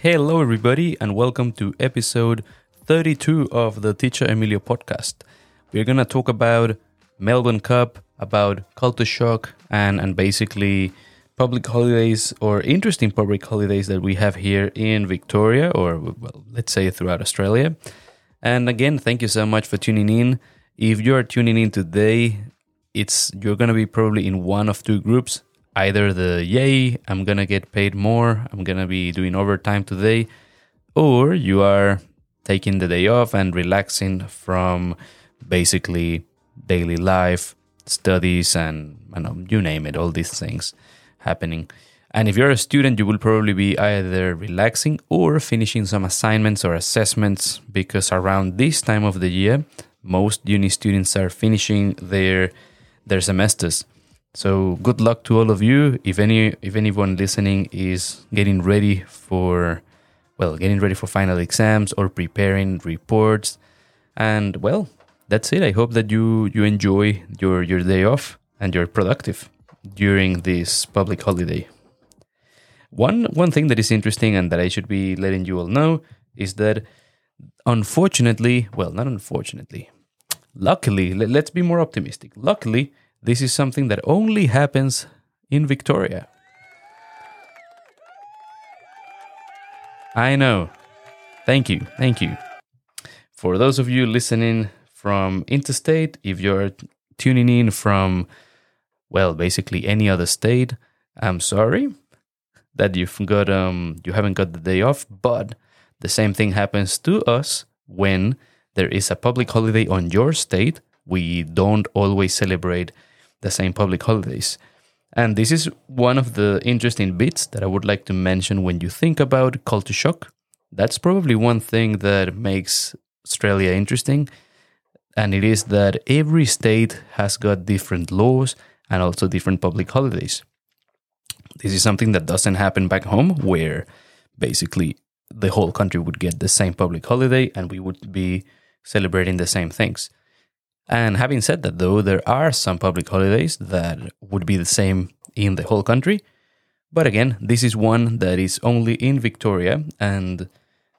Hello, everybody, and welcome to episode 32 of the Teacher Emilio podcast. We're going to talk about Melbourne Cup, about culture shock, and, and basically public holidays or interesting public holidays that we have here in Victoria, or well, let's say throughout Australia. And again, thank you so much for tuning in. If you're tuning in today, it's you're gonna be probably in one of two groups either the yay, I'm gonna get paid more, I'm gonna be doing overtime today, or you are taking the day off and relaxing from basically daily life, studies, and know, you name it, all these things happening. And if you're a student, you will probably be either relaxing or finishing some assignments or assessments because around this time of the year, most uni students are finishing their their semesters. So good luck to all of you. If any if anyone listening is getting ready for well, getting ready for final exams or preparing reports and well, that's it. I hope that you you enjoy your your day off and you're productive during this public holiday. One one thing that is interesting and that I should be letting you all know is that unfortunately, well, not unfortunately, luckily, let, let's be more optimistic. Luckily, this is something that only happens in Victoria. I know. Thank you. Thank you. For those of you listening from interstate, if you're tuning in from, well, basically any other state, I'm sorry that you've got um you haven't got the day off, but the same thing happens to us when there is a public holiday on your state. We don't always celebrate the same public holidays. And this is one of the interesting bits that I would like to mention when you think about culture shock. That's probably one thing that makes Australia interesting. And it is that every state has got different laws and also different public holidays. This is something that doesn't happen back home, where basically the whole country would get the same public holiday and we would be celebrating the same things. And having said that, though, there are some public holidays that would be the same in the whole country. But again, this is one that is only in Victoria, and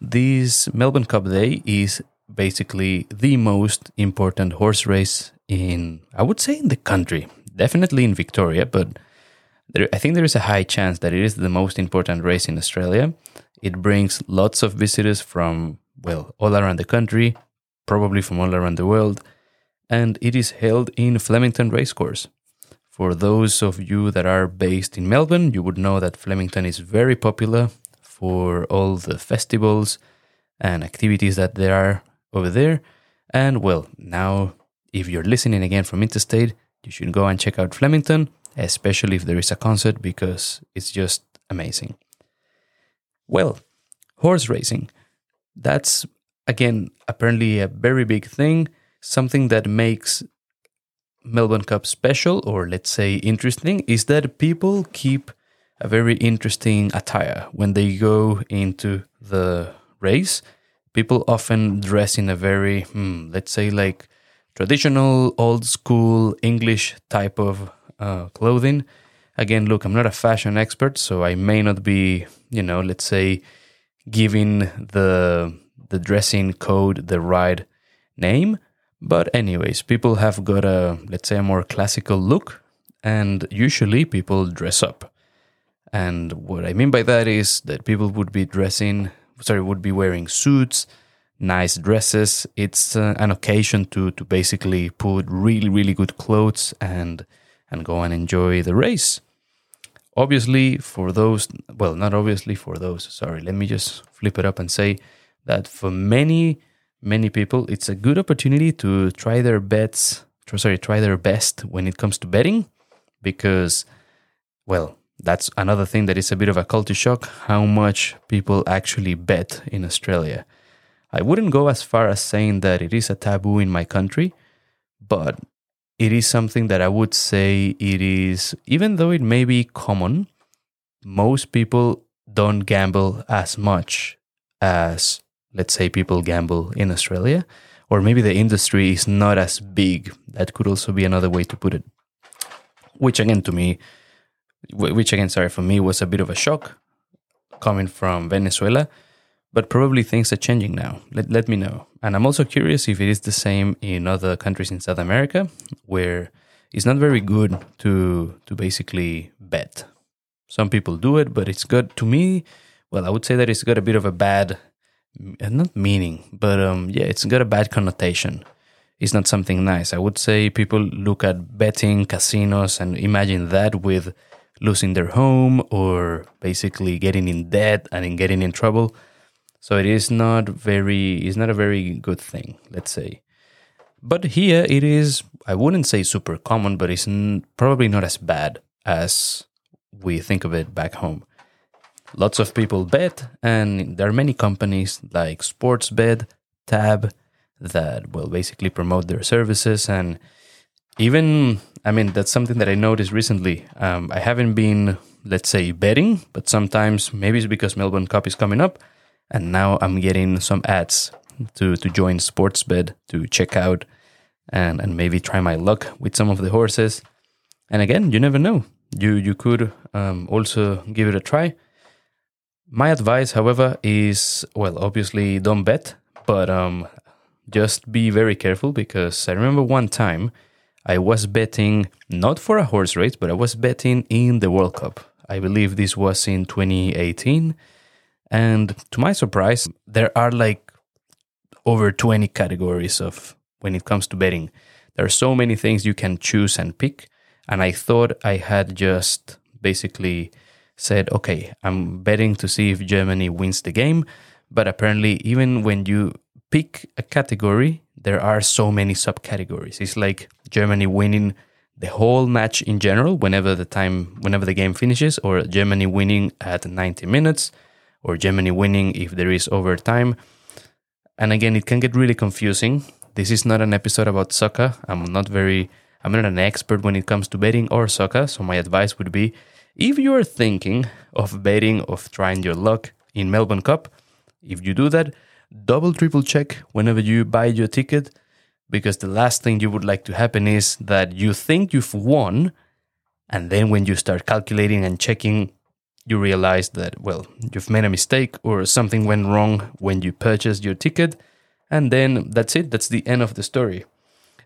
this Melbourne Cup Day is basically the most important horse race in, I would say, in the country. Definitely in Victoria, but there, I think there is a high chance that it is the most important race in Australia. It brings lots of visitors from, well, all around the country, probably from all around the world and it is held in Flemington Racecourse. For those of you that are based in Melbourne, you would know that Flemington is very popular for all the festivals and activities that there are over there. And well, now if you're listening again from interstate, you should go and check out Flemington, especially if there is a concert because it's just amazing. Well, horse racing. That's again apparently a very big thing something that makes Melbourne Cup special, or let's say interesting, is that people keep a very interesting attire when they go into the race. People often dress in a very, hmm, let's say, like traditional, old school English type of uh, clothing. Again, look, I'm not a fashion expert, so I may not be, you know, let's say, giving the the dressing code the right name. But, anyways, people have got a, let's say, a more classical look, and usually people dress up. And what I mean by that is that people would be dressing, sorry, would be wearing suits, nice dresses. It's uh, an occasion to to basically put really really good clothes and and go and enjoy the race. Obviously, for those, well, not obviously for those. Sorry, let me just flip it up and say that for many many people, it's a good opportunity to try their bets, sorry, try their best when it comes to betting, because, well, that's another thing that is a bit of a culture shock how much people actually bet in Australia. I wouldn't go as far as saying that it is a taboo in my country, but it is something that I would say it is, even though it may be common, most people don't gamble as much as let's say people gamble in Australia, or maybe the industry is not as big. That could also be another way to put it. which again to me, which again, sorry, for me was a bit of a shock coming from Venezuela, but probably things are changing now. Let, let me know. And I'm also curious if it is the same in other countries in South America where it's not very good to to basically bet. Some people do it, but it's good to me. Well, I would say that it's got a bit of a bad, not meaning, but um, yeah, it's got a bad connotation It's not something nice. I would say people look at betting, casinos, and imagine that with losing their home or basically getting in debt and in getting in trouble. So it is not very it's not a very good thing, let's say. But here it is I wouldn't say super common, but it's probably not as bad as we think of it back home. Lots of people bet, and there are many companies like Sportsbet, Tab, that will basically promote their services. And even i mean that's something that i noticed recently. Um, i haven't been let's say betting but sometimes maybe it's because melbourne cup is coming up and now i'm getting some ads to to join sportsbet to check out and and maybe try my luck with some of the horses. And again you never know. You you could um, also give it a try my advice however is well obviously don't bet but um, just be very careful because I remember one time I was betting not for a horse race, but I was betting in the World Cup. I believe this was in 2018. And to my surprise, there are like over 20 categories of when it comes to betting. There are so many things you can choose and pick. And I thought I had just basically said, okay, I'm betting to see if Germany wins the game. But apparently, even when you pick a category, there are so many subcategories. It's like Germany winning the whole match in general whenever the time whenever the game finishes or Germany winning at 90 minutes or Germany winning if there is overtime. And again, it can get really confusing. This is not an episode about soccer. I'm not very I'm not an expert when it comes to betting or soccer, so my advice would be if you are thinking of betting of trying your luck in Melbourne Cup, if you do that, double triple check whenever you buy your ticket because the last thing you would like to happen is that you think you've won and then when you start calculating and checking you realize that well you've made a mistake or something went wrong when you purchased your ticket and then that's it. That's the end of the story.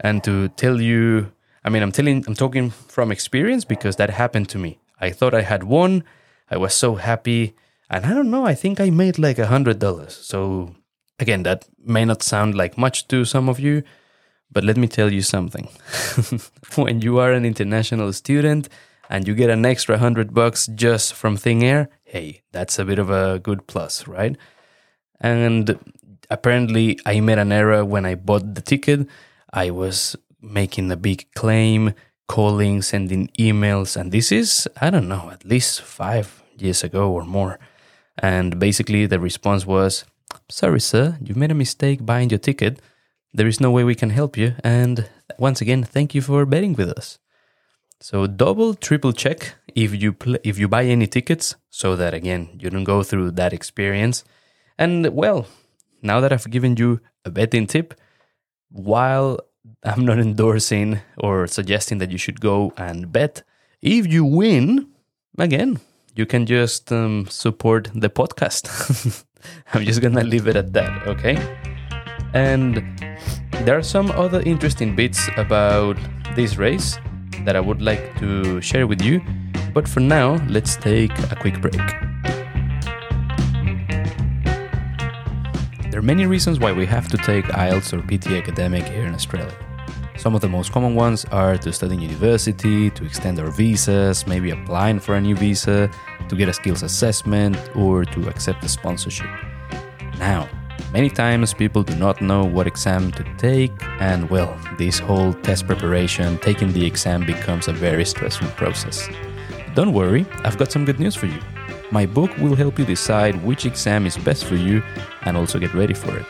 And to tell you i mean i'm telling i'm talking from experience because that happened to me i thought i had won i was so happy and i don't know i think i made like a hundred dollars so Again, that may not sound like much to some of you, but let me tell you something. when you are an international student and you get an extra hundred bucks just from Thing air, hey, that's a bit of a good plus, right? And apparently, I made an error when I bought the ticket. I was making a big claim, calling, sending emails, and this is, I don't know, at least five years ago or more. And basically, the response was, Sorry, sir, you've made a mistake buying your ticket. There is no way we can help you. And once again, thank you for betting with us. So double, triple check if you pl- if you buy any tickets, so that again you don't go through that experience. And well, now that I've given you a betting tip, while I'm not endorsing or suggesting that you should go and bet, if you win, again, you can just um, support the podcast. I'm just gonna leave it at that, okay? And there are some other interesting bits about this race that I would like to share with you, but for now, let's take a quick break. There are many reasons why we have to take IELTS or PTE academic here in Australia. Some of the most common ones are to study in university, to extend our visas, maybe applying for a new visa, to get a skills assessment, or to accept a sponsorship. Now, many times people do not know what exam to take, and well, this whole test preparation, taking the exam becomes a very stressful process. Don't worry, I've got some good news for you. My book will help you decide which exam is best for you and also get ready for it.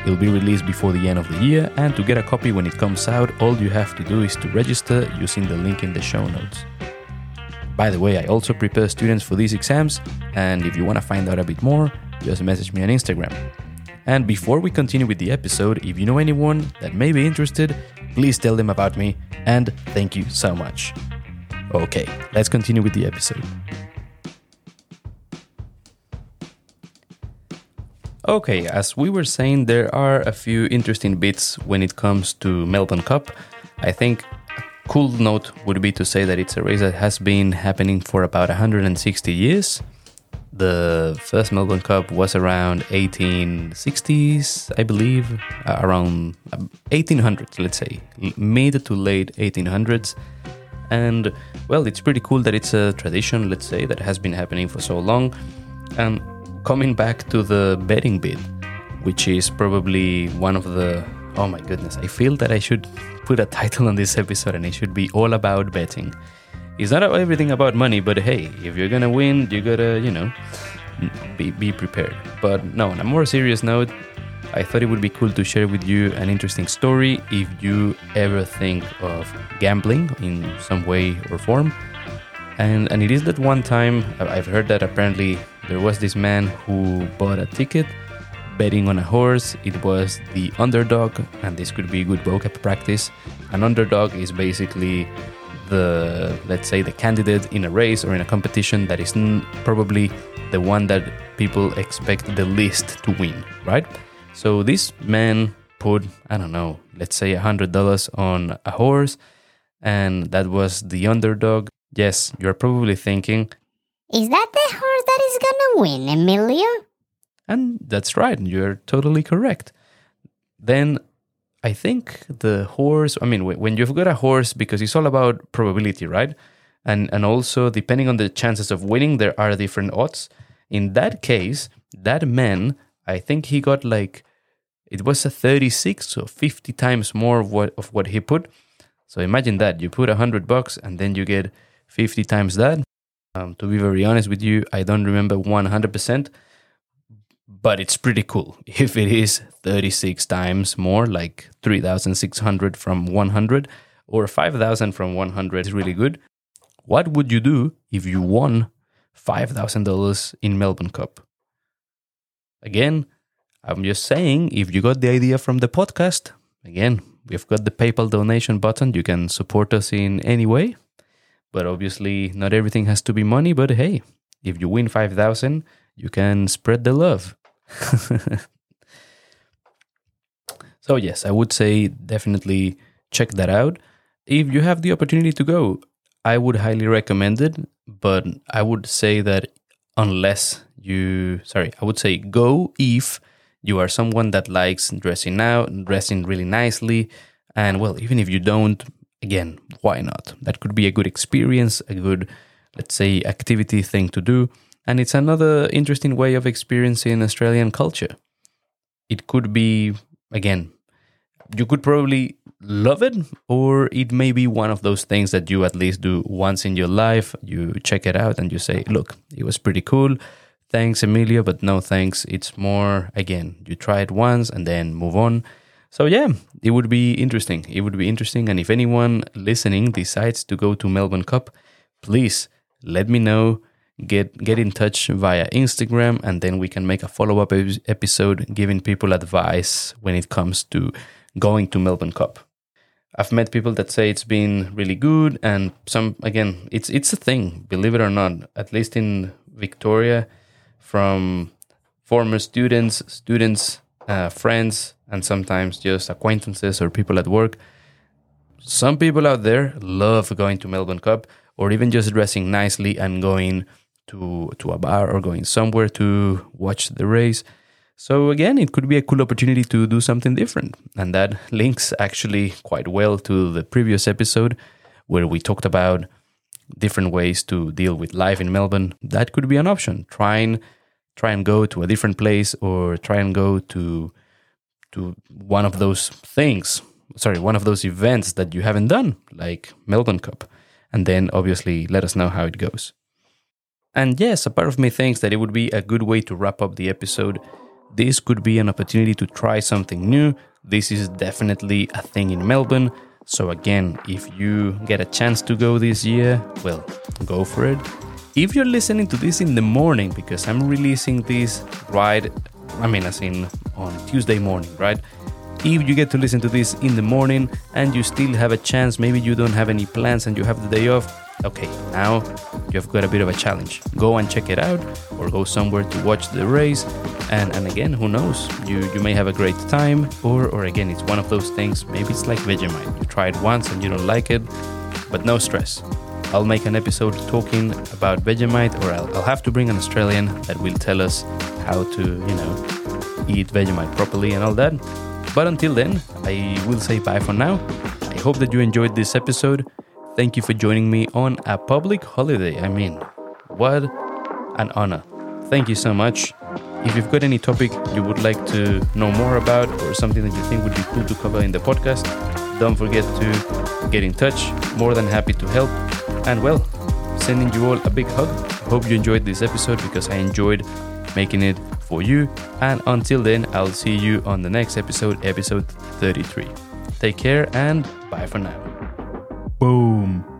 It'll be released before the end of the year, and to get a copy when it comes out, all you have to do is to register using the link in the show notes. By the way, I also prepare students for these exams, and if you want to find out a bit more, just message me on Instagram. And before we continue with the episode, if you know anyone that may be interested, please tell them about me, and thank you so much. Okay, let's continue with the episode. Okay, as we were saying, there are a few interesting bits when it comes to Melbourne Cup. I think a cool note would be to say that it's a race that has been happening for about 160 years. The first Melbourne Cup was around 1860s, I believe, uh, around 1800s, let's say, mid to late 1800s. And well, it's pretty cool that it's a tradition, let's say, that has been happening for so long. And coming back to the betting bit, which is probably one of the oh my goodness, I feel that I should put a title on this episode and it should be all about betting. It's not everything about money, but hey, if you're gonna win, you gotta, you know, be, be prepared. But no, on a more serious note, I thought it would be cool to share with you an interesting story if you ever think of gambling in some way or form. And, and it is that one time I've heard that apparently there was this man who bought a ticket betting on a horse. It was the underdog, and this could be good vocab practice. An underdog is basically the, let's say, the candidate in a race or in a competition that is probably the one that people expect the least to win, right? So this man put, I don't know, let's say a $100 on a horse, and that was the underdog. Yes, you're probably thinking, is that the horse that is gonna win, Emilio? And that's right, and you're totally correct. Then I think the horse, I mean, when you've got a horse, because it's all about probability, right? And, and also, depending on the chances of winning, there are different odds. In that case, that man, I think he got like, it was a 36 or 50 times more of what, of what he put. So imagine that you put 100 bucks and then you get 50 times that. Um, to be very honest with you, I don't remember 100%, but it's pretty cool. If it is 36 times more, like 3,600 from 100 or 5,000 from 100 is really good. What would you do if you won $5,000 in Melbourne Cup? Again, I'm just saying, if you got the idea from the podcast, again, we've got the PayPal donation button. You can support us in any way. But obviously, not everything has to be money. But hey, if you win 5,000, you can spread the love. so, yes, I would say definitely check that out. If you have the opportunity to go, I would highly recommend it. But I would say that unless you, sorry, I would say go if you are someone that likes dressing out, dressing really nicely. And well, even if you don't, again, why not? That could be a good experience, a good, let's say, activity thing to do. And it's another interesting way of experiencing Australian culture. It could be, again, you could probably love it, or it may be one of those things that you at least do once in your life. You check it out and you say, look, it was pretty cool. Thanks, Emilio, but no thanks. It's more, again, you try it once and then move on. So yeah, it would be interesting. It would be interesting. And if anyone listening decides to go to Melbourne Cup, please let me know. Get get in touch via Instagram, and then we can make a follow up episode giving people advice when it comes to going to Melbourne Cup. I've met people that say it's been really good, and some again, it's it's a thing. Believe it or not, at least in Victoria, from former students, students, uh, friends, and sometimes just acquaintances or people at work. Some people out there love going to Melbourne Cup or even just dressing nicely and going to to a bar or going somewhere to watch the race. So again, it could be a cool opportunity to do something different. And that links actually quite well to the previous episode where we talked about different ways to deal with life in Melbourne. That could be an option. Try and try and go to a different place or try and go to to one of those things, sorry, one of those events that you haven't done, like Melbourne Cup. And then obviously let us know how it goes. And yes, a part of me thinks that it would be a good way to wrap up the episode. This could be an opportunity to try something new. This is definitely a thing in Melbourne. So, again, if you get a chance to go this year, well, go for it. If you're listening to this in the morning, because I'm releasing this right I mean, as in on Tuesday morning, right? if you get to listen to this in the morning and you still have a chance, maybe you don't have any plans and you have the day off, okay, now you've got a bit of a challenge. Go and check it out or go somewhere to watch the race. And, and again, who knows? You, you may have a great time, or, or again, it's one of those things. Maybe it's like Vegemite. You try it once and you don't like it, but no stress. I'll make an episode talking about Vegemite, or I'll, I'll have to bring an Australian that will tell us how to, you know, eat Vegemite properly and all that. But until then, I will say bye for now. I hope that you enjoyed this episode. Thank you for joining me on a public holiday. I mean, what an honor. Thank you so much. If you've got any topic you would like to know more about or something that you think would be cool to cover in the podcast, don't forget to get in touch. More than happy to help. And well, sending you all a big hug. Hope you enjoyed this episode because I enjoyed making it for you. And until then, I'll see you on the next episode, episode 33. Take care and bye for now. Boom.